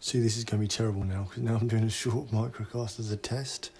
See, this is going to be terrible now because now I'm doing a short microcast as a test.